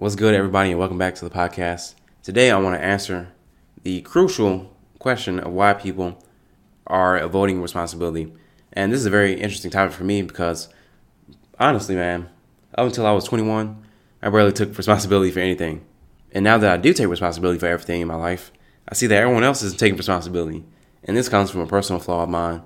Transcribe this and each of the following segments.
What's good, everybody, and welcome back to the podcast. Today, I want to answer the crucial question of why people are avoiding responsibility. And this is a very interesting topic for me because, honestly, man, up until I was 21, I barely took responsibility for anything. And now that I do take responsibility for everything in my life, I see that everyone else is taking responsibility. And this comes from a personal flaw of mine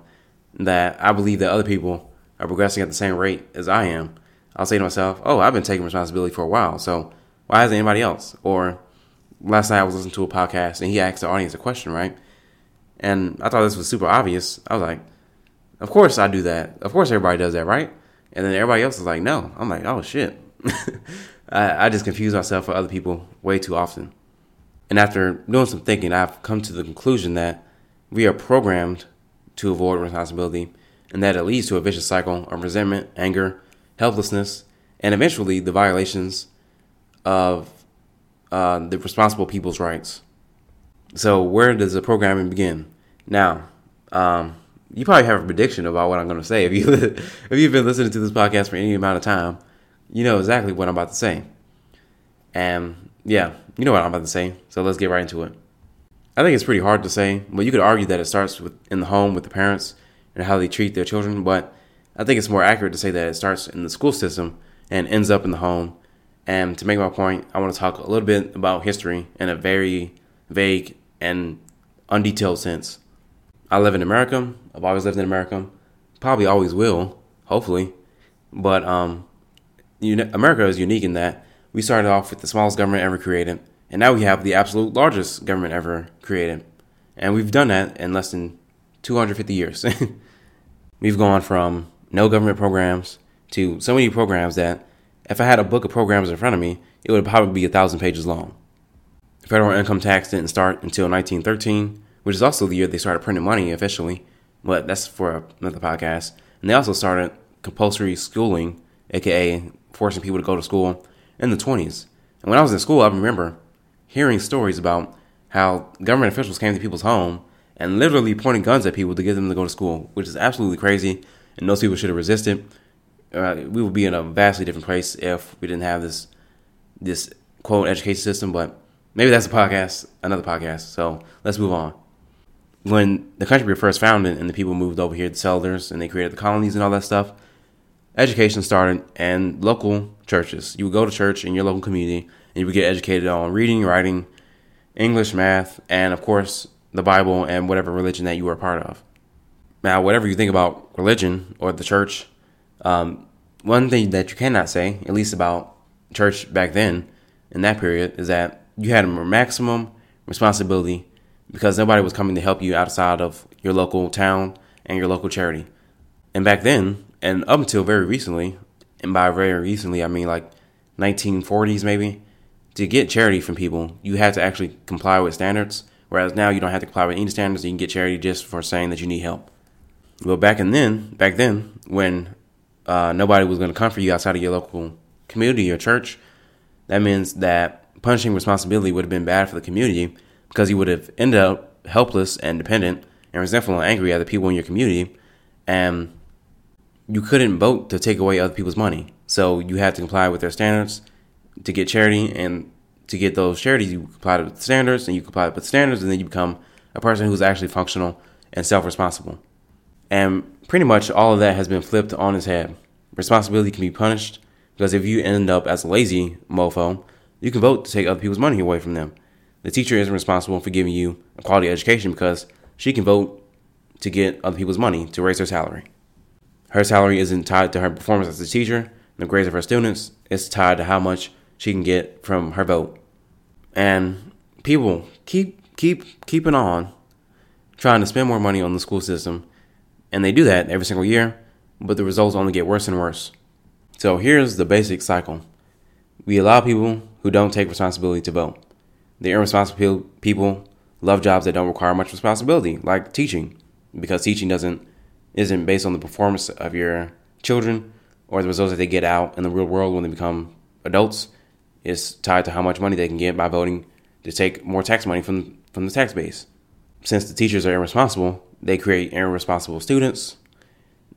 that I believe that other people are progressing at the same rate as I am. I'll say to myself, oh, I've been taking responsibility for a while, so why hasn't anybody else? Or last night I was listening to a podcast and he asked the audience a question, right? And I thought this was super obvious. I was like, of course I do that. Of course everybody does that, right? And then everybody else is like, no. I'm like, oh shit. I, I just confuse myself for other people way too often. And after doing some thinking, I've come to the conclusion that we are programmed to avoid responsibility and that it leads to a vicious cycle of resentment, anger, helplessness, and eventually the violations of uh, the responsible people's rights. So, where does the programming begin? Now, um, you probably have a prediction about what I'm going to say. If you if you've been listening to this podcast for any amount of time, you know exactly what I'm about to say. And yeah, you know what I'm about to say. So let's get right into it. I think it's pretty hard to say, but you could argue that it starts with in the home with the parents and how they treat their children. But I think it's more accurate to say that it starts in the school system and ends up in the home and to make my point, I want to talk a little bit about history in a very vague and undetailed sense. I live in America. I've always lived in America. Probably always will, hopefully. But um, know, America is unique in that we started off with the smallest government ever created, and now we have the absolute largest government ever created. And we've done that in less than 250 years. we've gone from no government programs to so many programs that if I had a book of programs in front of me, it would probably be a thousand pages long. Federal income tax didn't start until 1913, which is also the year they started printing money officially, but that's for another podcast. And they also started compulsory schooling, aka forcing people to go to school, in the 20s. And when I was in school, I remember hearing stories about how government officials came to people's home and literally pointing guns at people to get them to go to school, which is absolutely crazy. And those people should have resisted uh, we would be in a vastly different place if we didn't have this this quote education system. But maybe that's a podcast, another podcast. So let's move on. When the country was first founded and the people moved over here, the settlers, and they created the colonies and all that stuff, education started and local churches. You would go to church in your local community and you would get educated on reading, writing, English, math, and of course the Bible and whatever religion that you were a part of. Now, whatever you think about religion or the church, um, one thing that you cannot say, at least about church back then, in that period, is that you had a maximum responsibility because nobody was coming to help you outside of your local town and your local charity. And back then, and up until very recently, and by very recently I mean like 1940s maybe, to get charity from people, you had to actually comply with standards. Whereas now you don't have to comply with any standards, you can get charity just for saying that you need help. Well, back then, back then, when uh, nobody was going to come for you outside of your local community or church, that means that punishing responsibility would have been bad for the community because you would have ended up helpless and dependent and resentful and angry at the people in your community. And you couldn't vote to take away other people's money. So you had to comply with their standards to get charity. And to get those charities, you comply with the standards and you comply with the standards, and then you become a person who's actually functional and self responsible. And pretty much all of that has been flipped on its head. Responsibility can be punished because if you end up as a lazy mofo, you can vote to take other people's money away from them. The teacher isn't responsible for giving you a quality education because she can vote to get other people's money to raise her salary. Her salary isn't tied to her performance as a teacher, and the grades of her students, it's tied to how much she can get from her vote. And people keep keep keeping on trying to spend more money on the school system and they do that every single year, but the results only get worse and worse. So here's the basic cycle we allow people who don't take responsibility to vote. The irresponsible people love jobs that don't require much responsibility, like teaching, because teaching doesn't isn't based on the performance of your children or the results that they get out in the real world when they become adults. It's tied to how much money they can get by voting to take more tax money from from the tax base. Since the teachers are irresponsible, they create irresponsible students.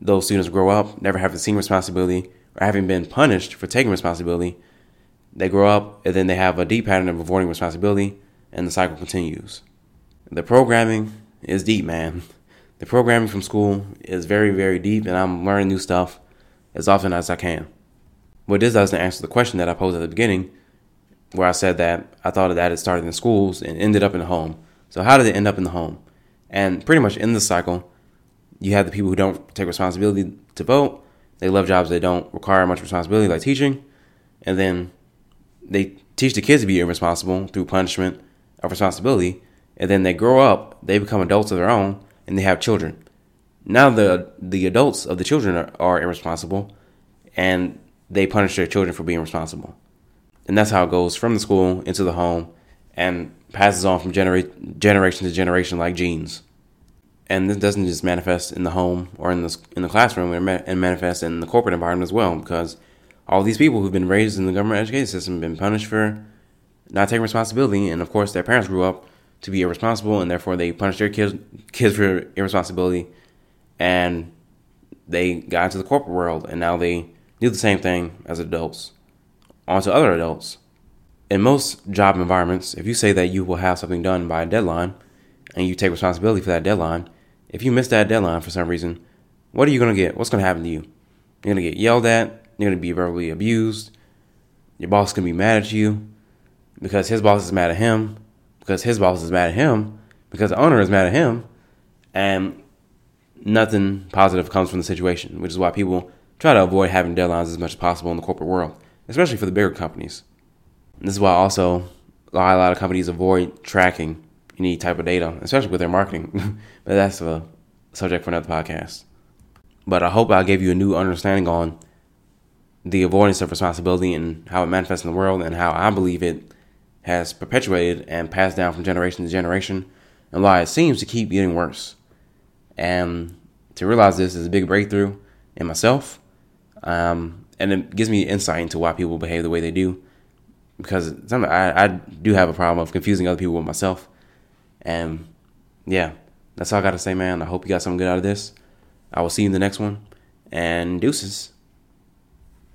Those students grow up never having seen responsibility or having been punished for taking responsibility. they grow up, and then they have a deep pattern of avoiding responsibility, and the cycle continues. The programming is deep, man. The programming from school is very, very deep, and I'm learning new stuff as often as I can. But this doesn't answer the question that I posed at the beginning, where I said that I thought that it started in schools and ended up in the home. So, how did it end up in the home? And pretty much in the cycle, you have the people who don't take responsibility to vote. They love jobs that don't require much responsibility, like teaching. And then they teach the kids to be irresponsible through punishment of responsibility. And then they grow up, they become adults of their own, and they have children. Now the the adults of the children are, are irresponsible, and they punish their children for being responsible. And that's how it goes from the school into the home and passes on from genera- generation to generation like genes and this doesn't just manifest in the home or in the in the classroom, and manifests in the corporate environment as well. Because all these people who've been raised in the government education system have been punished for not taking responsibility, and of course their parents grew up to be irresponsible, and therefore they punished their kids kids for irresponsibility, and they got into the corporate world, and now they do the same thing as adults onto other adults. In most job environments, if you say that you will have something done by a deadline, and you take responsibility for that deadline, if you miss that deadline for some reason, what are you going to get? What's going to happen to you? You're going to get yelled at. You're going to be verbally abused. Your boss can be mad at you because his boss is mad at him, because his boss is mad at him, because the owner is mad at him, and nothing positive comes from the situation, which is why people try to avoid having deadlines as much as possible in the corporate world, especially for the bigger companies. This is why also a lot of companies avoid tracking any type of data, especially with their marketing. but that's a subject for another podcast. But I hope I gave you a new understanding on the avoidance of responsibility and how it manifests in the world and how I believe it has perpetuated and passed down from generation to generation and why it seems to keep getting worse. And to realize this is a big breakthrough in myself. Um, and it gives me insight into why people behave the way they do. Because I, I do have a problem of confusing other people with myself. And yeah, that's all I got to say, man. I hope you got something good out of this. I will see you in the next one. And deuces.